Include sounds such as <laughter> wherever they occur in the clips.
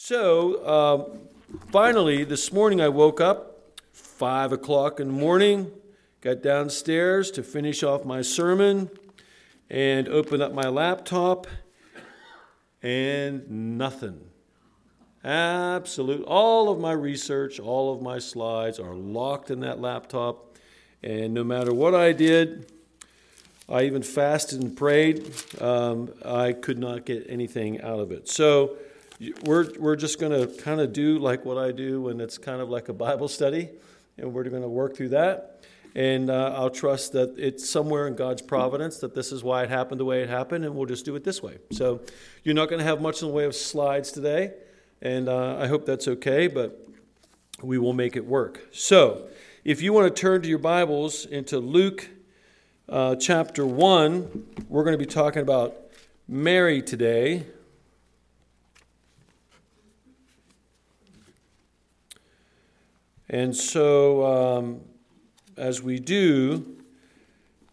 So, um, finally, this morning I woke up, five o'clock in the morning, got downstairs to finish off my sermon, and opened up my laptop, and nothing. Absolute. All of my research, all of my slides are locked in that laptop, and no matter what I did, I even fasted and prayed, um, I could not get anything out of it. So, we're, we're just going to kind of do like what I do when it's kind of like a Bible study, and we're going to work through that. And uh, I'll trust that it's somewhere in God's providence that this is why it happened the way it happened, and we'll just do it this way. So you're not going to have much in the way of slides today, and uh, I hope that's okay, but we will make it work. So if you want to turn to your Bibles into Luke uh, chapter 1, we're going to be talking about Mary today. And so, um, as we do,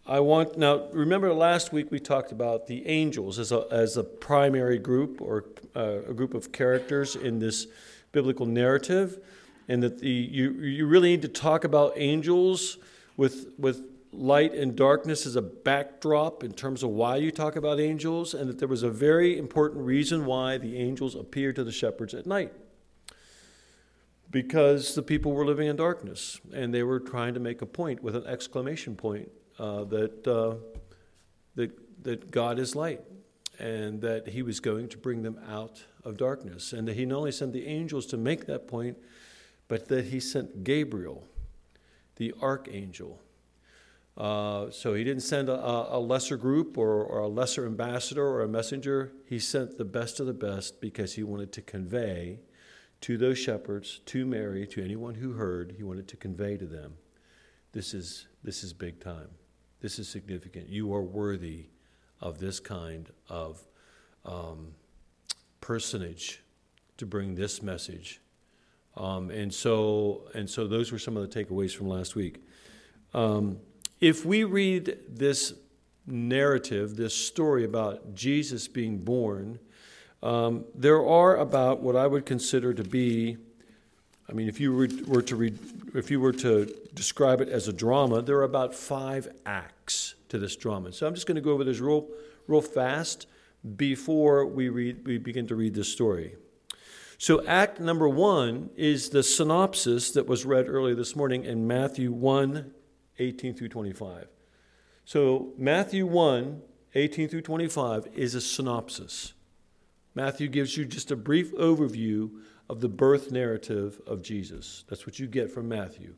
I want now remember last week we talked about the angels as a, as a primary group or uh, a group of characters in this biblical narrative, and that the, you, you really need to talk about angels with, with light and darkness as a backdrop in terms of why you talk about angels, and that there was a very important reason why the angels appeared to the shepherds at night because the people were living in darkness and they were trying to make a point with an exclamation point uh, that, uh, that, that God is light and that he was going to bring them out of darkness. And that he not only sent the angels to make that point, but that he sent Gabriel, the archangel. Uh, so he didn't send a, a lesser group or, or a lesser ambassador or a messenger. He sent the best of the best because he wanted to convey to those shepherds, to Mary, to anyone who heard, he wanted to convey to them this is, this is big time. This is significant. You are worthy of this kind of um, personage to bring this message. Um, and so, and so, those were some of the takeaways from last week. Um, if we read this narrative, this story about Jesus being born, um, there are about what I would consider to be, I mean, if you were to read, if you were to describe it as a drama, there are about five acts to this drama. So I'm just going to go over this real, real fast before we read, we begin to read this story. So, act number one is the synopsis that was read earlier this morning in Matthew 1 18 through 25. So, Matthew 1 18 through 25 is a synopsis. Matthew gives you just a brief overview of the birth narrative of Jesus. That's what you get from Matthew.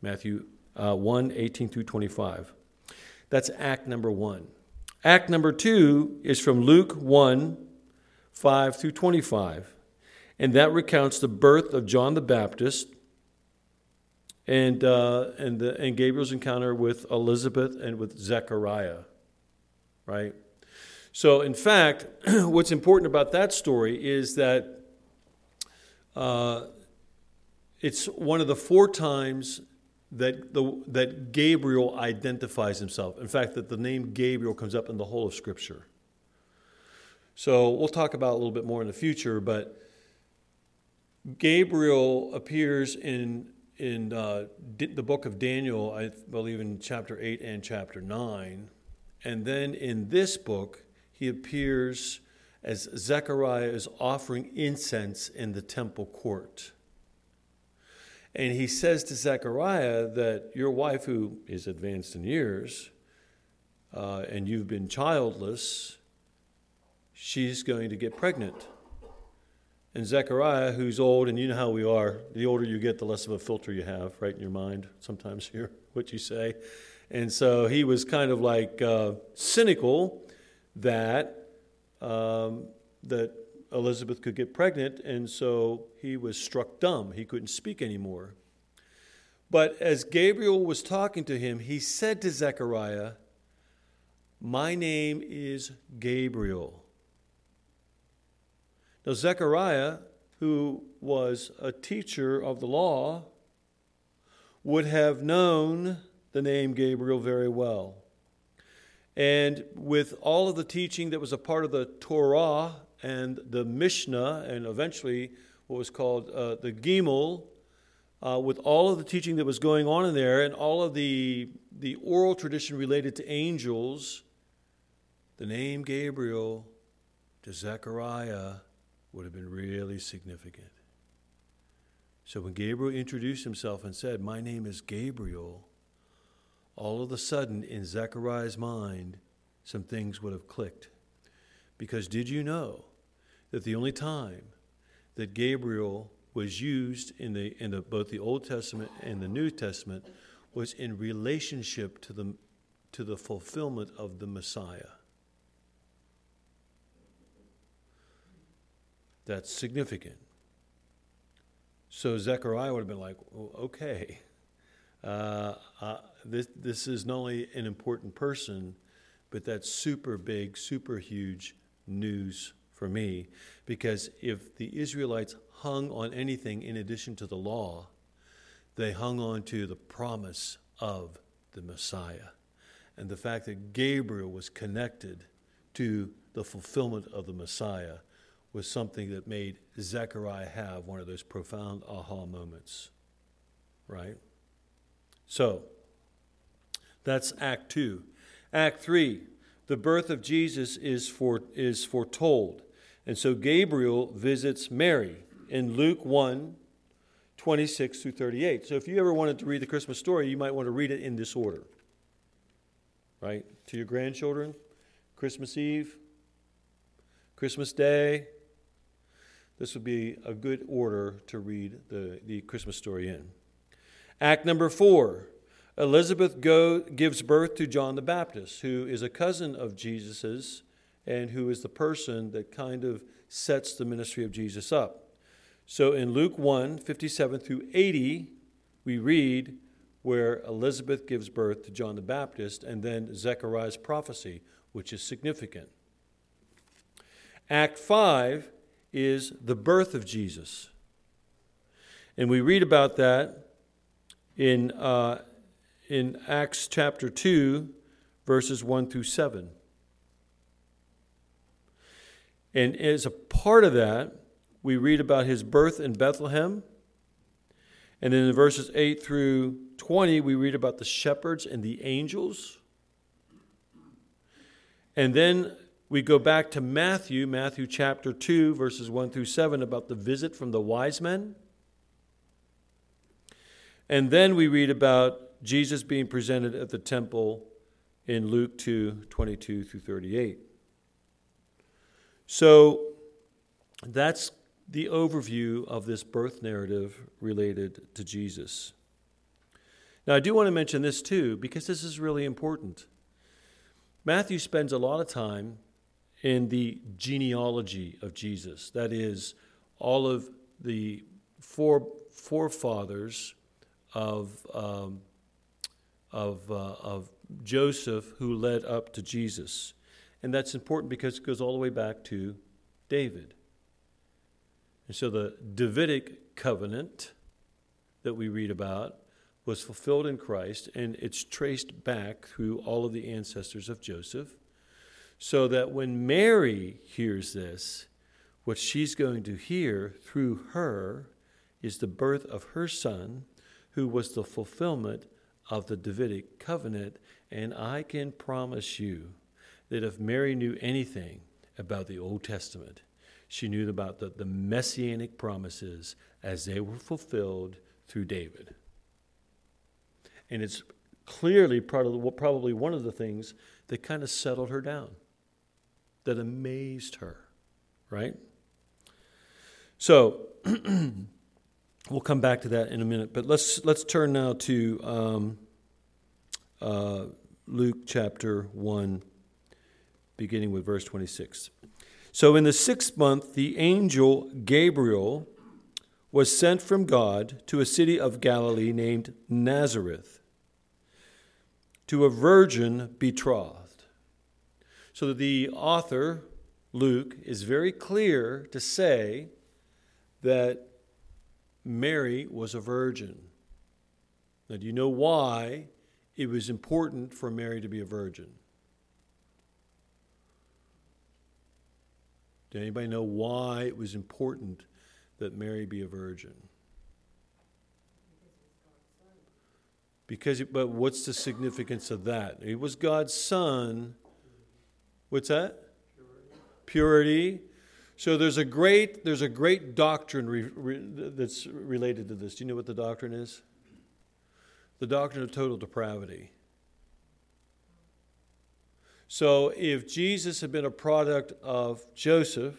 Matthew uh, 1 18 through 25. That's act number one. Act number two is from Luke 1 5 through 25. And that recounts the birth of John the Baptist and, uh, and, the, and Gabriel's encounter with Elizabeth and with Zechariah, right? So, in fact, <clears throat> what's important about that story is that uh, it's one of the four times that, the, that Gabriel identifies himself. In fact, that the name Gabriel comes up in the whole of Scripture. So, we'll talk about a little bit more in the future, but Gabriel appears in, in uh, the book of Daniel, I believe in chapter 8 and chapter 9. And then in this book, he appears as Zechariah is offering incense in the temple court. And he says to Zechariah that your wife, who is advanced in years, uh, and you've been childless, she's going to get pregnant. And Zechariah, who's old, and you know how we are, the older you get, the less of a filter you have, right, in your mind, sometimes <laughs> hear what you say. And so he was kind of like uh, cynical that um, that Elizabeth could get pregnant, and so he was struck dumb. He couldn't speak anymore. But as Gabriel was talking to him, he said to Zechariah, My name is Gabriel. Now, Zechariah, who was a teacher of the law, would have known the name Gabriel very well. And with all of the teaching that was a part of the Torah and the Mishnah, and eventually what was called uh, the Gimel, uh, with all of the teaching that was going on in there and all of the, the oral tradition related to angels, the name Gabriel to Zechariah would have been really significant. So when Gabriel introduced himself and said, My name is Gabriel, all of a sudden in Zechariah's mind, some things would have clicked. Because did you know that the only time that Gabriel was used in, the, in the, both the Old Testament and the New Testament was in relationship to the, to the fulfillment of the Messiah? That's significant. So Zechariah would have been like, well, okay, uh, uh, this, this is not only an important person, but that's super big, super huge news for me. Because if the Israelites hung on anything in addition to the law, they hung on to the promise of the Messiah. And the fact that Gabriel was connected to the fulfillment of the Messiah was something that made Zechariah have one of those profound aha moments. Right? So, that's Act 2. Act 3, the birth of Jesus is, for, is foretold. And so Gabriel visits Mary in Luke 1 26 through 38. So if you ever wanted to read the Christmas story, you might want to read it in this order. Right? To your grandchildren, Christmas Eve, Christmas Day, this would be a good order to read the, the Christmas story in. Act number four Elizabeth go, gives birth to John the Baptist, who is a cousin of Jesus's and who is the person that kind of sets the ministry of Jesus up. So in Luke 1 57 through 80, we read where Elizabeth gives birth to John the Baptist and then Zechariah's prophecy, which is significant. Act 5 is the birth of Jesus. And we read about that in, uh, in Acts chapter 2, verses 1 through 7. And as a part of that, we read about his birth in Bethlehem. And then in verses 8 through 20, we read about the shepherds and the angels. And then we go back to Matthew, Matthew chapter 2, verses 1 through 7, about the visit from the wise men. And then we read about Jesus being presented at the temple in Luke 2 22 through 38. So that's the overview of this birth narrative related to Jesus. Now, I do want to mention this too, because this is really important. Matthew spends a lot of time in the genealogy of Jesus. That is, all of the four forefathers of, um, of, uh, of Joseph who led up to Jesus. And that's important because it goes all the way back to David. And so the Davidic covenant that we read about was fulfilled in Christ, and it's traced back through all of the ancestors of Joseph so that when Mary hears this, what she's going to hear through her is the birth of her son, who was the fulfillment of the Davidic covenant. And I can promise you that if Mary knew anything about the Old Testament, she knew about the, the messianic promises as they were fulfilled through David. And it's clearly probably one of the things that kind of settled her down that amazed her, right? So <clears throat> we'll come back to that in a minute, but let's let's turn now to um, uh, Luke chapter one, beginning with verse twenty-six. So in the sixth month, the angel Gabriel was sent from God to a city of Galilee named Nazareth to a virgin betrothed so the author, Luke, is very clear to say that Mary was a virgin. Now, do you know why it was important for Mary to be a virgin? Did anybody know why it was important that Mary be a virgin? Because, but what's the significance of that? It was God's son. What's that? Purity. Purity. So there's a great there's a great doctrine re, re, that's related to this. Do you know what the doctrine is? The doctrine of total depravity. So if Jesus had been a product of Joseph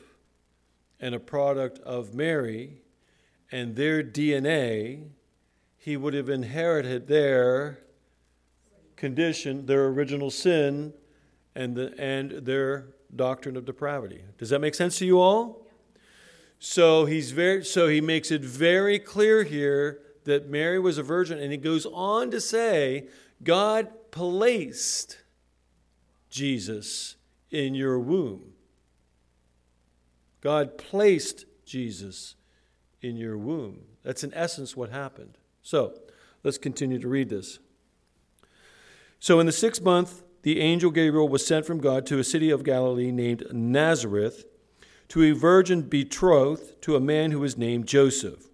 and a product of Mary and their DNA, he would have inherited their condition, their original sin, and, the, and their doctrine of depravity. Does that make sense to you all? So he's very so he makes it very clear here that Mary was a virgin and he goes on to say God placed Jesus in your womb. God placed Jesus in your womb. That's in essence what happened. So let's continue to read this. So in the sixth month, the angel Gabriel was sent from God to a city of Galilee named Nazareth to a virgin betrothed to a man who was named Joseph.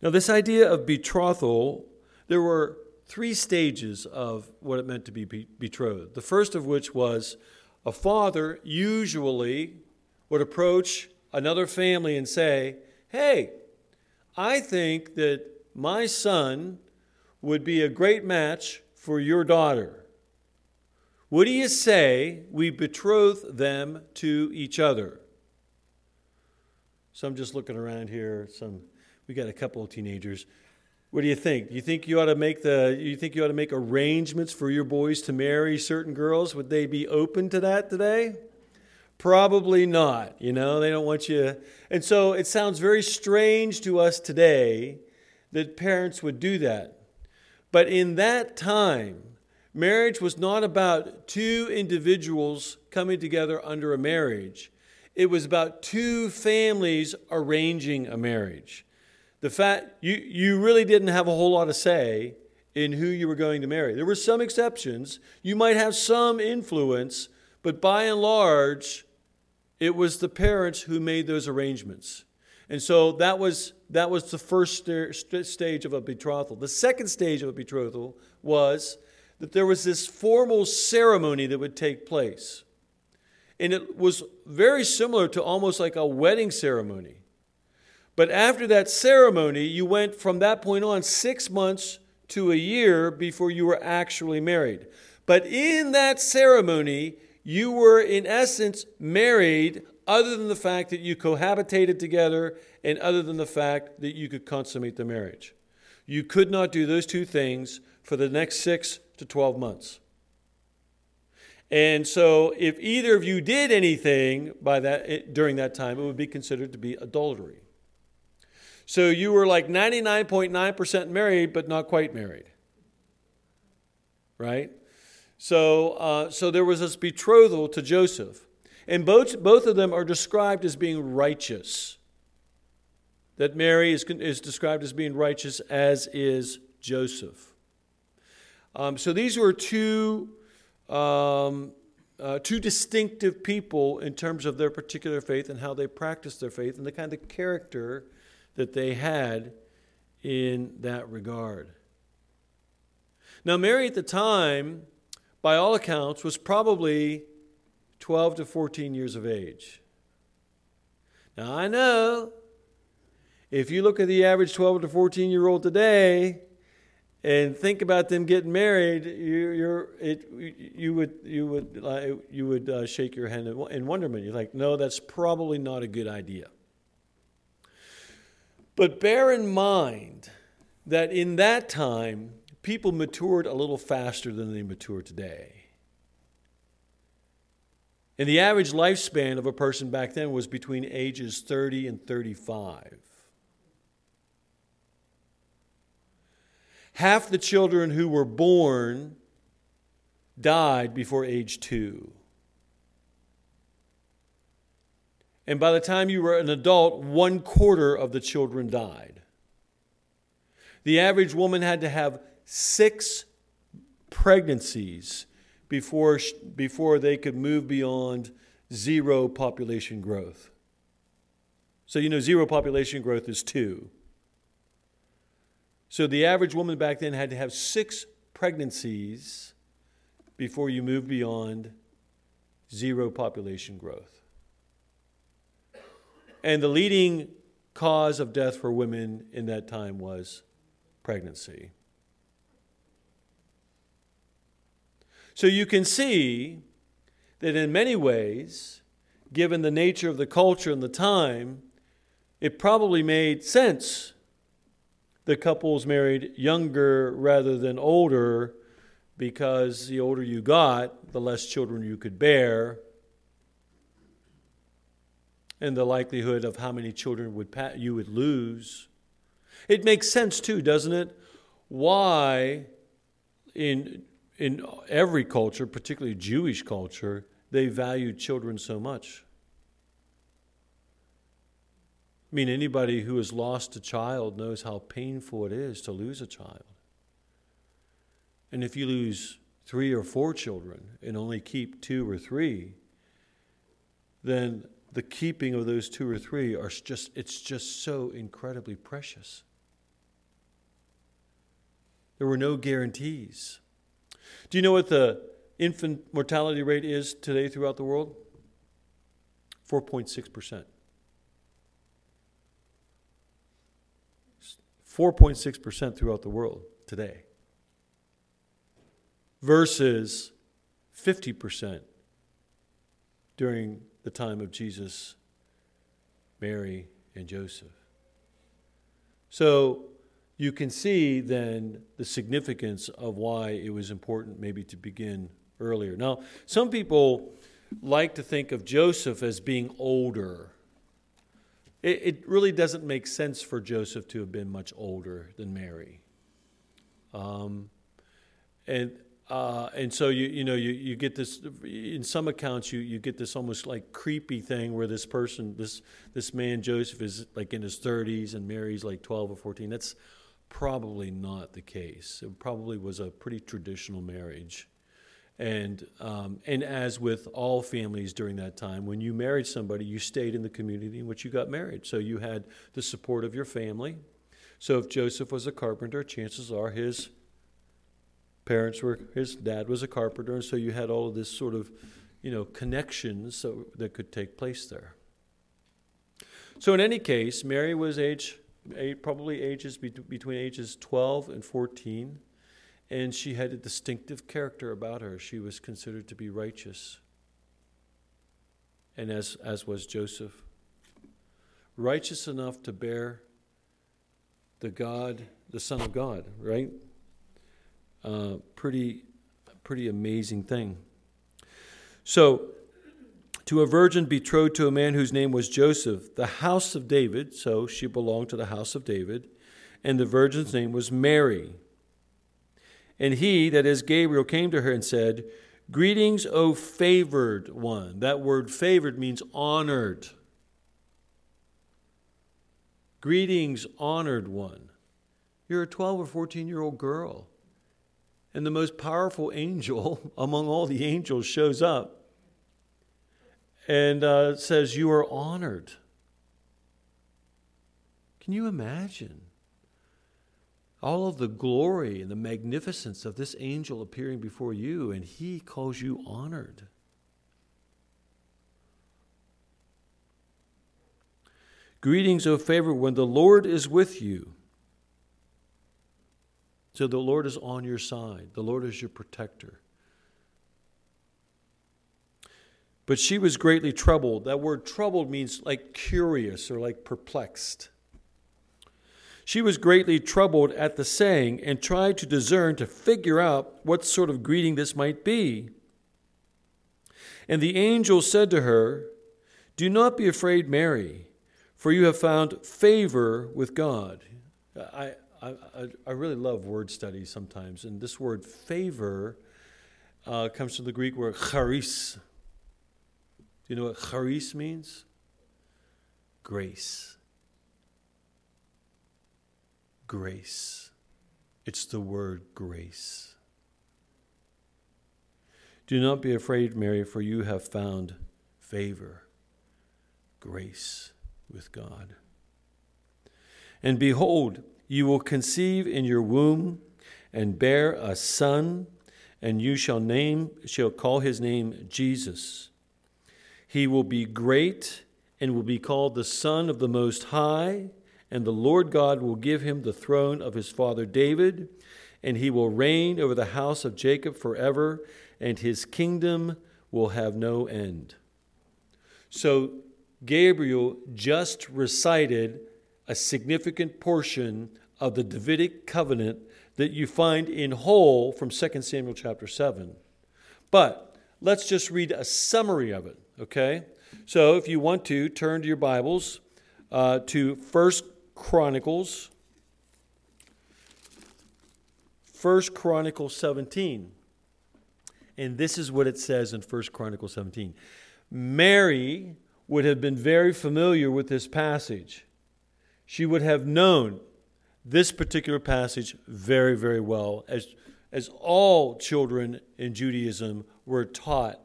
Now, this idea of betrothal, there were three stages of what it meant to be betrothed. The first of which was a father usually would approach another family and say, Hey, I think that my son would be a great match for your daughter. What do you say we betroth them to each other? So I'm just looking around here. Some we got a couple of teenagers. What do you think? You think you ought to make the you think you ought to make arrangements for your boys to marry certain girls? Would they be open to that today? Probably not. You know, they don't want you. And so it sounds very strange to us today that parents would do that. But in that time, Marriage was not about two individuals coming together under a marriage. It was about two families arranging a marriage. The fact you, you really didn't have a whole lot to say in who you were going to marry. There were some exceptions. You might have some influence, but by and large, it was the parents who made those arrangements. And so that was, that was the first st- stage of a betrothal. The second stage of a betrothal was that there was this formal ceremony that would take place. And it was very similar to almost like a wedding ceremony. But after that ceremony, you went from that point on six months to a year before you were actually married. But in that ceremony, you were in essence married, other than the fact that you cohabitated together and other than the fact that you could consummate the marriage. You could not do those two things for the next six to 12 months. And so, if either of you did anything by that during that time, it would be considered to be adultery. So you were like 99.9% married, but not quite married. Right? So, uh, so there was this betrothal to Joseph. And both, both of them are described as being righteous. That Mary is, is described as being righteous, as is Joseph. Um, so these were two, um, uh, two distinctive people in terms of their particular faith and how they practiced their faith and the kind of character that they had in that regard. Now, Mary at the time, by all accounts, was probably 12 to 14 years of age. Now, I know if you look at the average 12 to 14 year old today, and think about them getting married, you, you're, it, you would, you would, uh, you would uh, shake your head in wonderment. You're like, no, that's probably not a good idea. But bear in mind that in that time, people matured a little faster than they mature today. And the average lifespan of a person back then was between ages 30 and 35. Half the children who were born died before age two. And by the time you were an adult, one quarter of the children died. The average woman had to have six pregnancies before, before they could move beyond zero population growth. So, you know, zero population growth is two. So, the average woman back then had to have six pregnancies before you move beyond zero population growth. And the leading cause of death for women in that time was pregnancy. So you can see that in many ways, given the nature of the culture and the time, it probably made sense the couples married younger rather than older because the older you got, the less children you could bear, and the likelihood of how many children would you would lose. It makes sense too, doesn't it? Why in in every culture, particularly Jewish culture, they valued children so much. I mean, anybody who has lost a child knows how painful it is to lose a child. And if you lose three or four children and only keep two or three, then the keeping of those two or three are just it's just so incredibly precious. There were no guarantees. Do you know what the infant mortality rate is today throughout the world? 4.6%. 4.6% throughout the world today versus 50% during the time of Jesus, Mary, and Joseph. So you can see then the significance of why it was important maybe to begin earlier. Now, some people like to think of Joseph as being older. It, it really doesn't make sense for Joseph to have been much older than Mary. Um, and uh, and so you you know you, you get this in some accounts you, you get this almost like creepy thing where this person this this man Joseph is like in his 30s and Mary's like 12 or 14 that's probably not the case. It probably was a pretty traditional marriage and um, and as with all families during that time when you married somebody you stayed in the community in which you got married. So you had the support of your family. So if Joseph was a carpenter chances are his parents were his dad was a carpenter. And so you had all of this sort of you know connections so, that could take place there. So in any case mary was age probably ages between ages 12 and 14 and she had a distinctive character about her she was considered to be righteous and as as was joseph righteous enough to bear the god the son of god right uh, pretty, pretty amazing thing. So, to a virgin betrothed to a man whose name was Joseph, the house of David, so she belonged to the house of David, and the virgin's name was Mary. And he, that is Gabriel, came to her and said, Greetings, O favored one. That word favored means honored. Greetings, honored one. You're a 12 or 14 year old girl and the most powerful angel <laughs> among all the angels shows up and uh, says, You are honored. Can you imagine all of the glory and the magnificence of this angel appearing before you, and he calls you honored? Greetings, O favored when the Lord is with you. So the Lord is on your side, the Lord is your protector. But she was greatly troubled. That word troubled means like curious or like perplexed. She was greatly troubled at the saying and tried to discern, to figure out what sort of greeting this might be. And the angel said to her, Do not be afraid, Mary, for you have found favor with God. I, I, I, really love word studies sometimes, and this word favor uh, comes from the Greek word charis. Do you know what charis means? Grace. Grace. It's the word grace. Do not be afraid, Mary, for you have found favor, grace with God. And behold, you will conceive in your womb and bear a son, and you shall name shall call his name Jesus. He will be great and will be called the Son of the Most High, and the Lord God will give him the throne of his father David, and he will reign over the house of Jacob forever, and his kingdom will have no end. So Gabriel just recited a significant portion of the Davidic covenant that you find in whole from 2 Samuel chapter 7. But let's just read a summary of it, okay? So if you want to, turn to your Bibles uh, to First Chronicles. First Chronicles 17. And this is what it says in First Chronicles 17. Mary would have been very familiar with this passage. She would have known this particular passage very, very well, as, as all children in Judaism were taught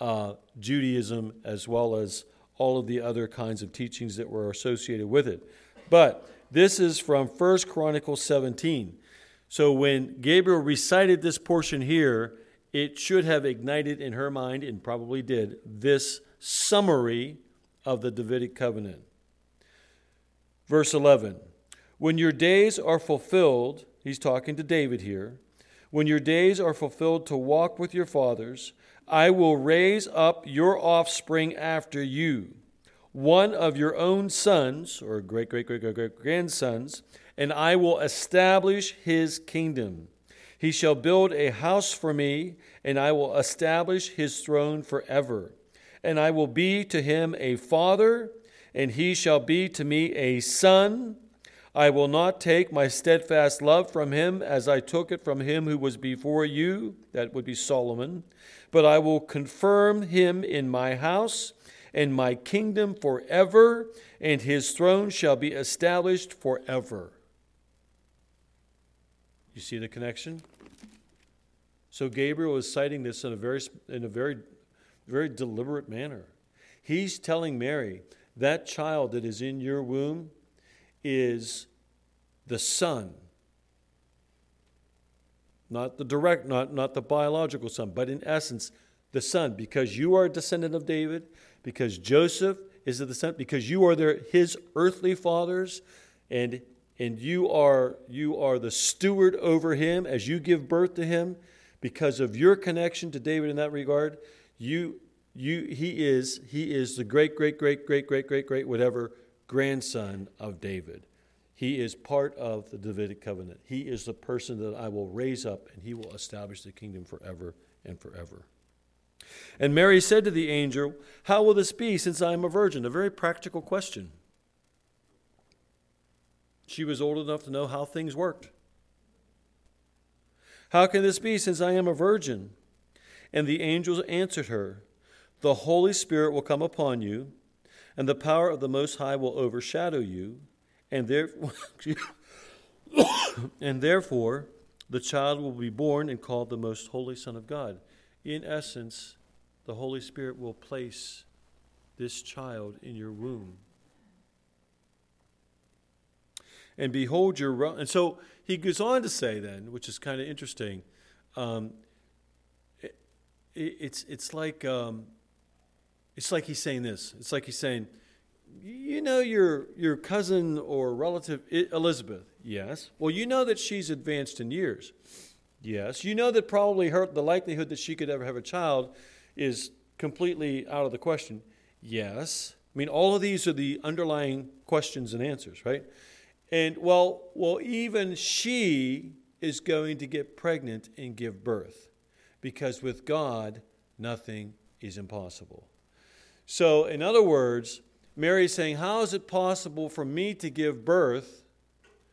uh, Judaism as well as all of the other kinds of teachings that were associated with it. But this is from 1 Chronicles 17. So when Gabriel recited this portion here, it should have ignited in her mind, and probably did, this summary of the Davidic covenant. Verse 11 When your days are fulfilled, he's talking to David here, when your days are fulfilled to walk with your fathers, I will raise up your offspring after you, one of your own sons, or great, great, great, great, great grandsons, and I will establish his kingdom. He shall build a house for me, and I will establish his throne forever. And I will be to him a father, and he shall be to me a son. I will not take my steadfast love from him as I took it from him who was before you, that would be Solomon, but I will confirm him in my house and my kingdom forever, and his throne shall be established forever. You see the connection? So Gabriel is citing this in a very, in a very, very deliberate manner. He's telling Mary, that child that is in your womb is the son. Not the direct, not, not the biological son, but in essence, the son, because you are a descendant of David, because Joseph is the son, because you are their, his earthly fathers, and and you are you are the steward over him as you give birth to him. Because of your connection to David in that regard you you he is he is the great great great great great great great whatever grandson of David. He is part of the Davidic covenant. He is the person that I will raise up and he will establish the kingdom forever and forever and Mary said to the angel how will this be since I am a virgin a very practical question she was old enough to know how things worked. How can this be since I am a virgin? And the angels answered her, The Holy Spirit will come upon you, and the power of the Most High will overshadow you, and, there, <coughs> <coughs> and therefore the child will be born and called the Most Holy Son of God. In essence, the Holy Spirit will place this child in your womb. And behold your and so he goes on to say then which is kind of interesting um, it, it's it's like um, it's like he's saying this. It's like he's saying you know your your cousin or relative Elizabeth? Yes. Well you know that she's advanced in years yes you know that probably her the likelihood that she could ever have a child is completely out of the question yes I mean all of these are the underlying questions and answers right and well, well, even she is going to get pregnant and give birth because with God, nothing is impossible. So, in other words, Mary is saying, How is it possible for me to give birth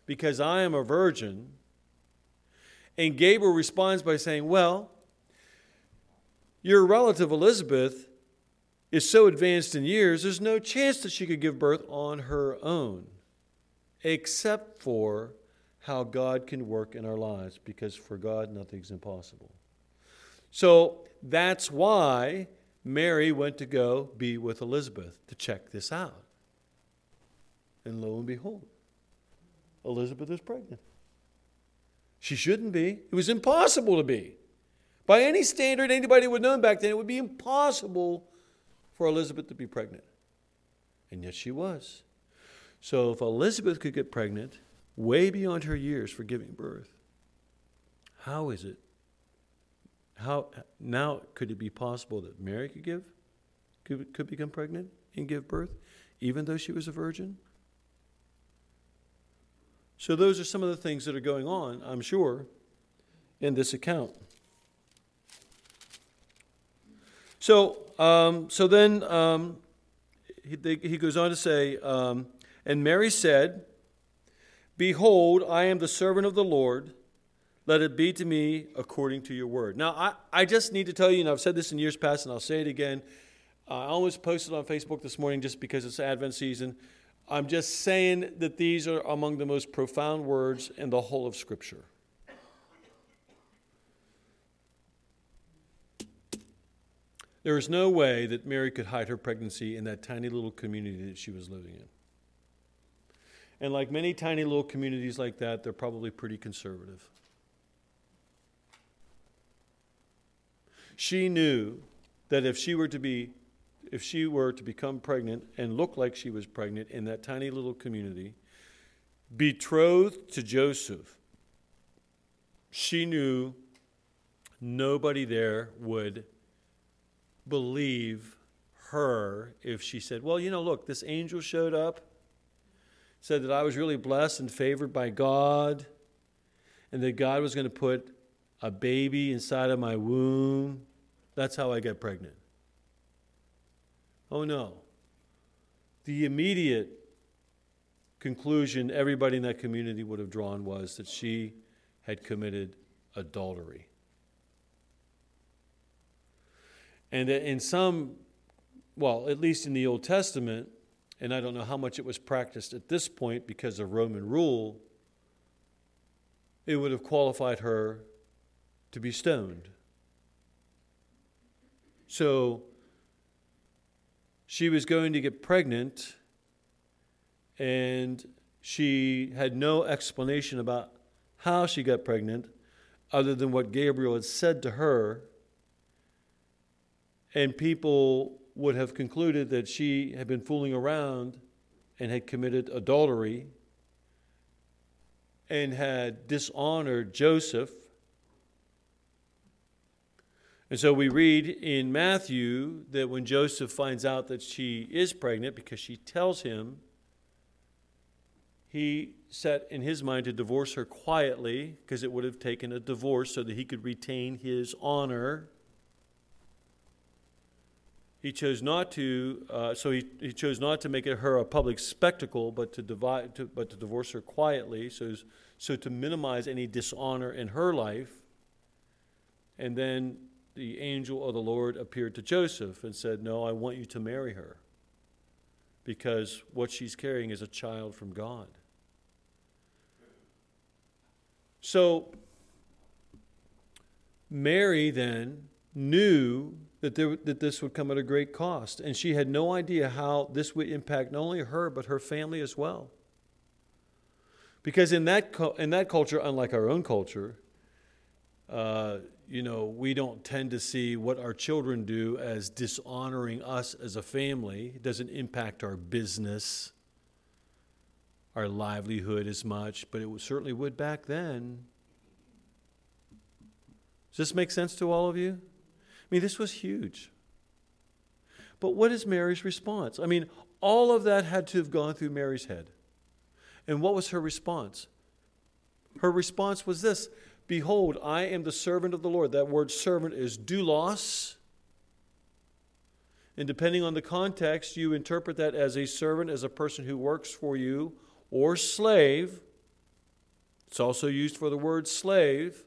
because I am a virgin? And Gabriel responds by saying, Well, your relative Elizabeth is so advanced in years, there's no chance that she could give birth on her own except for how God can work in our lives, because for God, nothing's impossible. So that's why Mary went to go be with Elizabeth to check this out. And lo and behold, Elizabeth is pregnant. She shouldn't be. It was impossible to be. By any standard anybody would know back then, it would be impossible for Elizabeth to be pregnant. And yet she was. So if Elizabeth could get pregnant way beyond her years for giving birth, how is it? How now could it be possible that Mary could give could, could become pregnant and give birth even though she was a virgin? So those are some of the things that are going on, I'm sure, in this account. So, um, so then um, he, they, he, goes on to say, um, and Mary said, Behold, I am the servant of the Lord. Let it be to me according to your word. Now, I, I just need to tell you, and I've said this in years past, and I'll say it again. I almost posted on Facebook this morning just because it's Advent season. I'm just saying that these are among the most profound words in the whole of Scripture. There is no way that Mary could hide her pregnancy in that tiny little community that she was living in. And like many tiny little communities like that, they're probably pretty conservative. She knew that if she were to be if she were to become pregnant and look like she was pregnant in that tiny little community, betrothed to Joseph, she knew nobody there would believe her if she said, Well, you know, look, this angel showed up, said that I was really blessed and favored by God, and that God was going to put a baby inside of my womb. That's how I got pregnant. Oh no. The immediate conclusion everybody in that community would have drawn was that she had committed adultery. And that in some, well, at least in the Old Testament, and I don't know how much it was practiced at this point because of Roman rule, it would have qualified her to be stoned. So she was going to get pregnant, and she had no explanation about how she got pregnant other than what Gabriel had said to her. And people would have concluded that she had been fooling around and had committed adultery and had dishonored Joseph and so we read in Matthew that when Joseph finds out that she is pregnant because she tells him, he set in his mind to divorce her quietly because it would have taken a divorce so that he could retain his honor. He chose not to, uh, so he, he chose not to make it her a public spectacle, but to divide, to, but to divorce her quietly, so so to minimize any dishonor in her life. And then the angel of the Lord appeared to Joseph and said, No, I want you to marry her because what she's carrying is a child from God. So, Mary then knew that, there, that this would come at a great cost, and she had no idea how this would impact not only her, but her family as well. Because in that, in that culture, unlike our own culture, uh, you know, we don't tend to see what our children do as dishonoring us as a family. It doesn't impact our business, our livelihood as much, but it certainly would back then. Does this make sense to all of you? I mean, this was huge. But what is Mary's response? I mean, all of that had to have gone through Mary's head. And what was her response? Her response was this Behold, I am the servant of the Lord. That word servant is doulos. And depending on the context, you interpret that as a servant, as a person who works for you, or slave. It's also used for the word slave.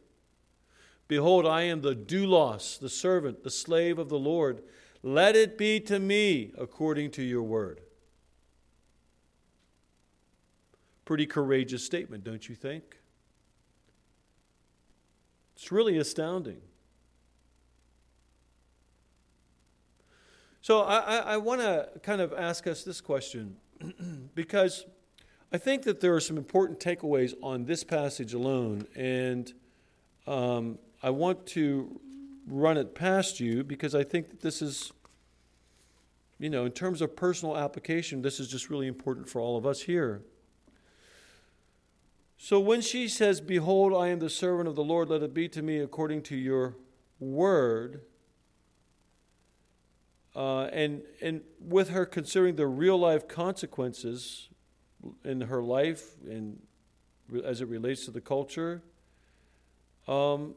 Behold, I am the doulos, the servant, the slave of the Lord. Let it be to me according to your word. Pretty courageous statement, don't you think? It's really astounding. So I, I, I want to kind of ask us this question <clears throat> because I think that there are some important takeaways on this passage alone, and um, I want to run it past you because I think that this is, you know, in terms of personal application, this is just really important for all of us here. So when she says, Behold, I am the servant of the Lord, let it be to me according to your word, uh, and, and with her considering the real life consequences in her life and as it relates to the culture, um,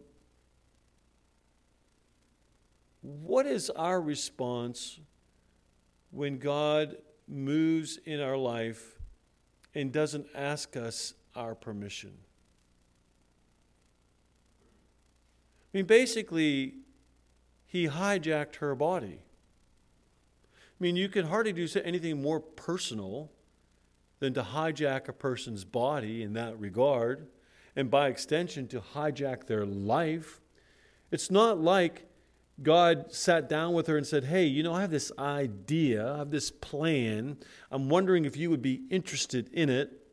what is our response when God moves in our life and doesn't ask us our permission? I mean, basically, he hijacked her body. I mean, you can hardly do anything more personal than to hijack a person's body in that regard, and by extension, to hijack their life. It's not like God sat down with her and said, Hey, you know, I have this idea, I have this plan. I'm wondering if you would be interested in it.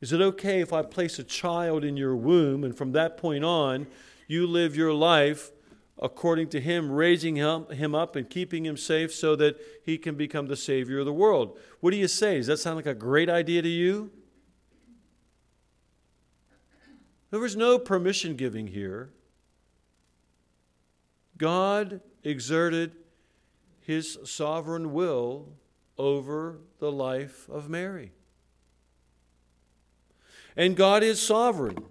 Is it okay if I place a child in your womb and from that point on, you live your life according to him, raising him, up and keeping him safe so that he can become the Savior of the world. What do you say? Does that sound like a great idea to you? There was no permission giving here. God exerted his sovereign will over the life of Mary. And God is sovereign.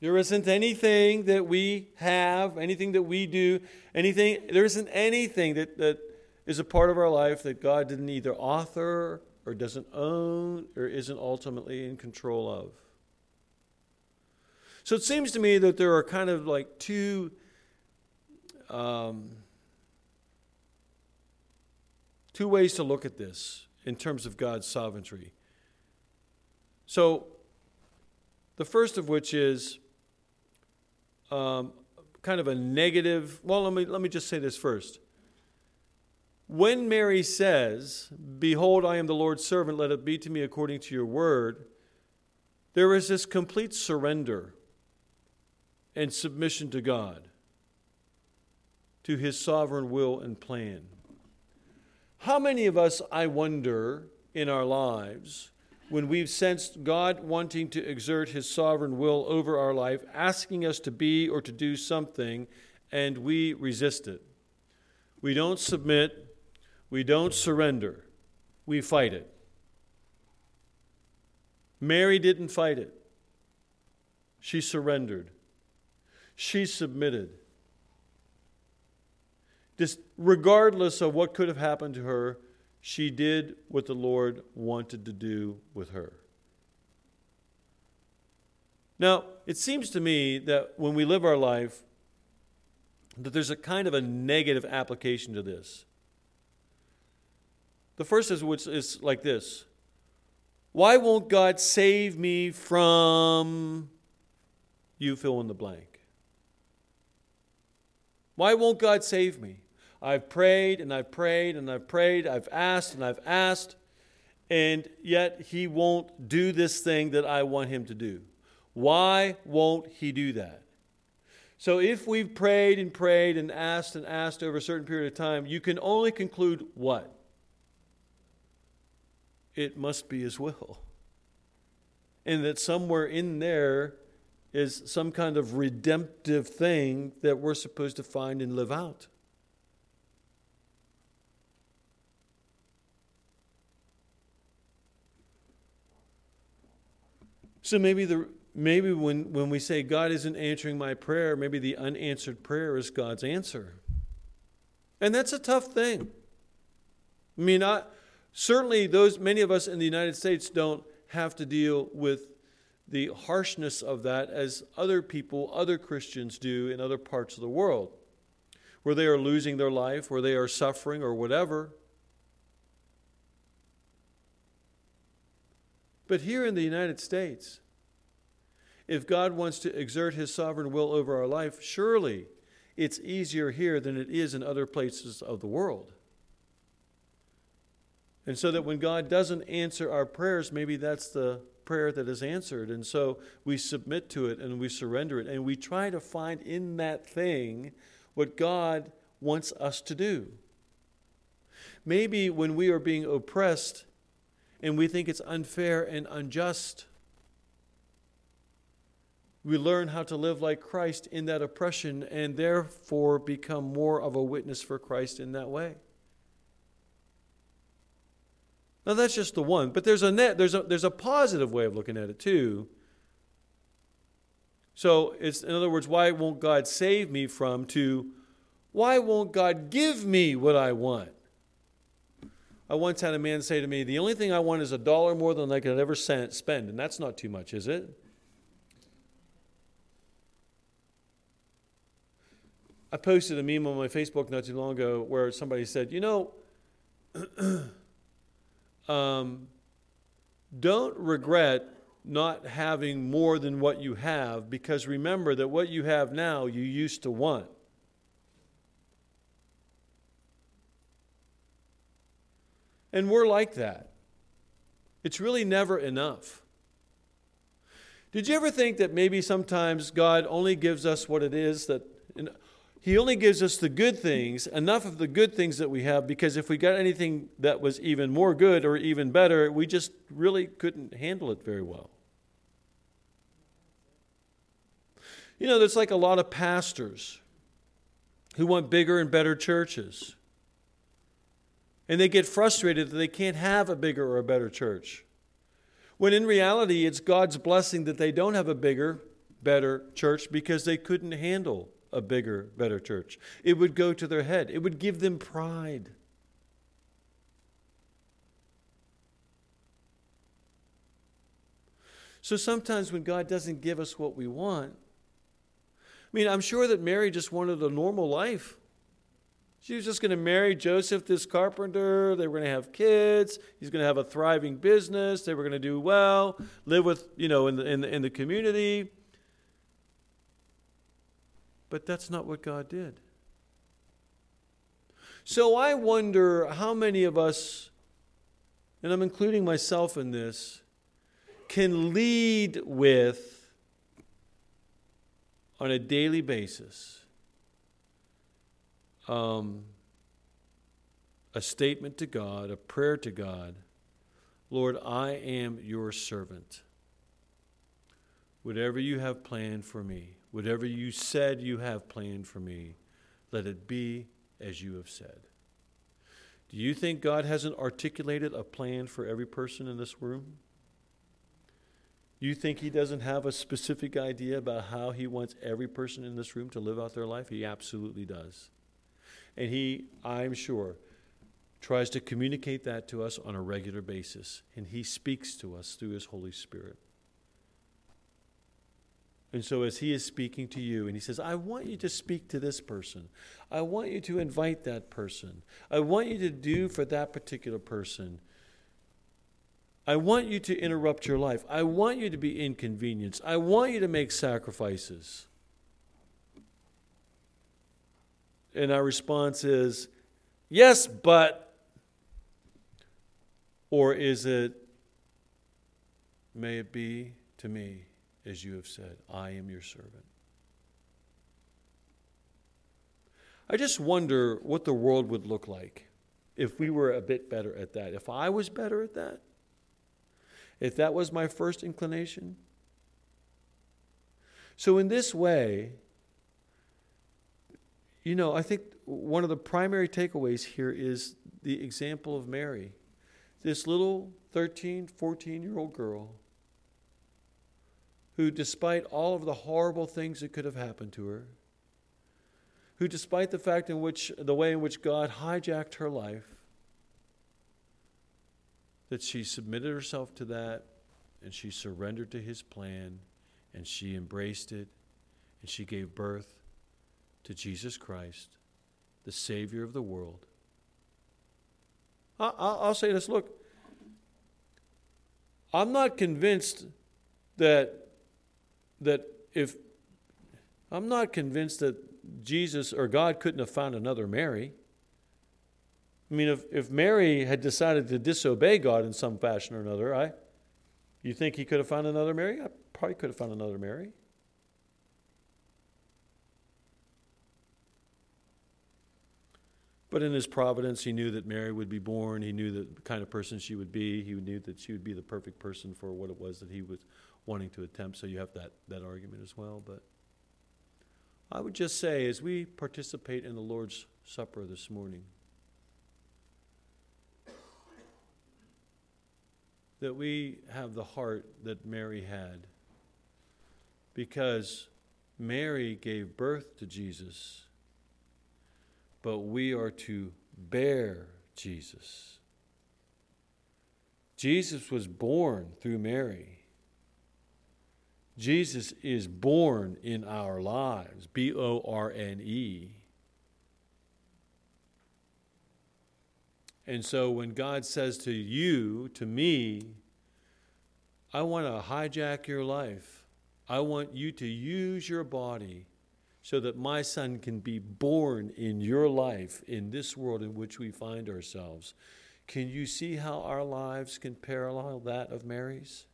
There isn't anything that we have, anything that we do, anything, there isn't anything that, that is a part of our life that God didn't either author or doesn't own or isn't ultimately in control of. So it seems to me that there are kind of like two um, two ways to look at this in terms of God's sovereignty. So the first of which is um, kind of a negative. Well, let me, let me just say this first. When Mary says, Behold, I am the Lord's servant, let it be to me according to your word, there is this complete surrender and submission to God, to his sovereign will and plan. How many of us, I wonder, in our lives, when we've sensed God wanting to exert his sovereign will over our life, asking us to be or to do something, and we resist it. We don't submit, we don't surrender, we fight it. Mary didn't fight it, she surrendered, she submitted. Just regardless of what could have happened to her, she did what the Lord wanted to do with her. Now, it seems to me that when we live our life, that there's a kind of a negative application to this. The first is which is like this. Why won't God save me from you fill in the blank? Why won't God save me? I've prayed and I've prayed and I've prayed, I've asked and I've asked, and yet He won't do this thing that I want Him to do. Why won't He do that? So, if we've prayed and prayed and asked and asked over a certain period of time, you can only conclude what? It must be His will. And that somewhere in there is some kind of redemptive thing that we're supposed to find and live out. So maybe the maybe when, when we say God isn't answering my prayer, maybe the unanswered prayer is God's answer. And that's a tough thing. I mean, I, certainly those many of us in the United States don't have to deal with the harshness of that as other people, other Christians do in other parts of the world, where they are losing their life, where they are suffering, or whatever. But here in the United States, if God wants to exert his sovereign will over our life, surely it's easier here than it is in other places of the world. And so that when God doesn't answer our prayers, maybe that's the prayer that is answered. And so we submit to it and we surrender it. And we try to find in that thing what God wants us to do. Maybe when we are being oppressed and we think it's unfair and unjust, we learn how to live like Christ in that oppression and therefore become more of a witness for Christ in that way. Now that's just the one, but there's a net, there's a there's a positive way of looking at it too. So it's in other words, why won't God save me from to why won't God give me what I want? I once had a man say to me, The only thing I want is a dollar more than I could ever spend, and that's not too much, is it? I posted a meme on my Facebook not too long ago where somebody said, You know, <clears throat> um, don't regret not having more than what you have because remember that what you have now you used to want. And we're like that. It's really never enough. Did you ever think that maybe sometimes God only gives us what it is that he only gives us the good things, enough of the good things that we have, because if we got anything that was even more good or even better, we just really couldn't handle it very well. You know, there's like a lot of pastors who want bigger and better churches. And they get frustrated that they can't have a bigger or a better church. When in reality, it's God's blessing that they don't have a bigger, better church because they couldn't handle a bigger, better church. It would go to their head, it would give them pride. So sometimes when God doesn't give us what we want, I mean, I'm sure that Mary just wanted a normal life. She was just going to marry Joseph, this carpenter. They were going to have kids. He's going to have a thriving business. They were going to do well, live with, you know, in the, in the, in the community. But that's not what God did. So I wonder how many of us, and I'm including myself in this, can lead with, on a daily basis, um, a statement to God, a prayer to God Lord, I am your servant. Whatever you have planned for me, Whatever you said you have planned for me, let it be as you have said. Do you think God hasn't articulated a plan for every person in this room? You think He doesn't have a specific idea about how He wants every person in this room to live out their life? He absolutely does. And He, I'm sure, tries to communicate that to us on a regular basis. And He speaks to us through His Holy Spirit. And so, as he is speaking to you, and he says, I want you to speak to this person. I want you to invite that person. I want you to do for that particular person. I want you to interrupt your life. I want you to be inconvenienced. I want you to make sacrifices. And our response is, Yes, but. Or is it, May it be to me as you have said, I am your servant. I just wonder what the world would look like if we were a bit better at that. If I was better at that, if that was my first inclination. So, in this way, you know, I think one of the primary takeaways here is the example of Mary. This little 13, 14 year old girl who, despite all of the horrible things that could have happened to her, who, despite the fact in which the way in which God hijacked her life, that she submitted herself to that and she surrendered to his plan and she embraced it and she gave birth to Jesus Christ, the Savior of the world. I'll say this look, I'm not convinced that that if I'm not convinced that Jesus or God couldn't have found another Mary. I mean, if, if Mary had decided to disobey God in some fashion or another, I, you think he could have found another Mary? I probably could have found another Mary. But in his providence, he knew that Mary would be born. He knew the kind of person she would be. He knew that she would be the perfect person for what it was that he was wanting to attempt. So you have that, that argument as well. But I would just say, as we participate in the Lord's Supper this morning, that we have the heart that Mary had. Because Mary gave birth to Jesus but we are to bear Jesus. Jesus was born through Mary. Jesus is born in our lives, B O R N E. And so when God says to you, to me, I want to hijack your life, I want you to use your body so that my son can be born in your life in this world in which we find ourselves. Can you see how our lives can parallel that of Mary's?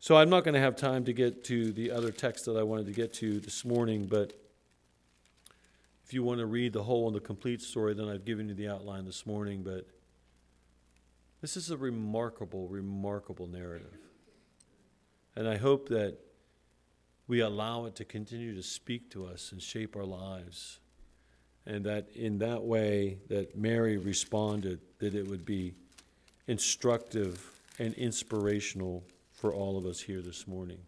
So I'm not going to have time to get to the other text that I wanted to get to this morning, but if you want to read the whole and the complete story, then I've given you the outline this morning. But this is a remarkable, remarkable narrative. And I hope that we allow it to continue to speak to us and shape our lives. And that in that way that Mary responded, that it would be instructive and inspirational for all of us here this morning.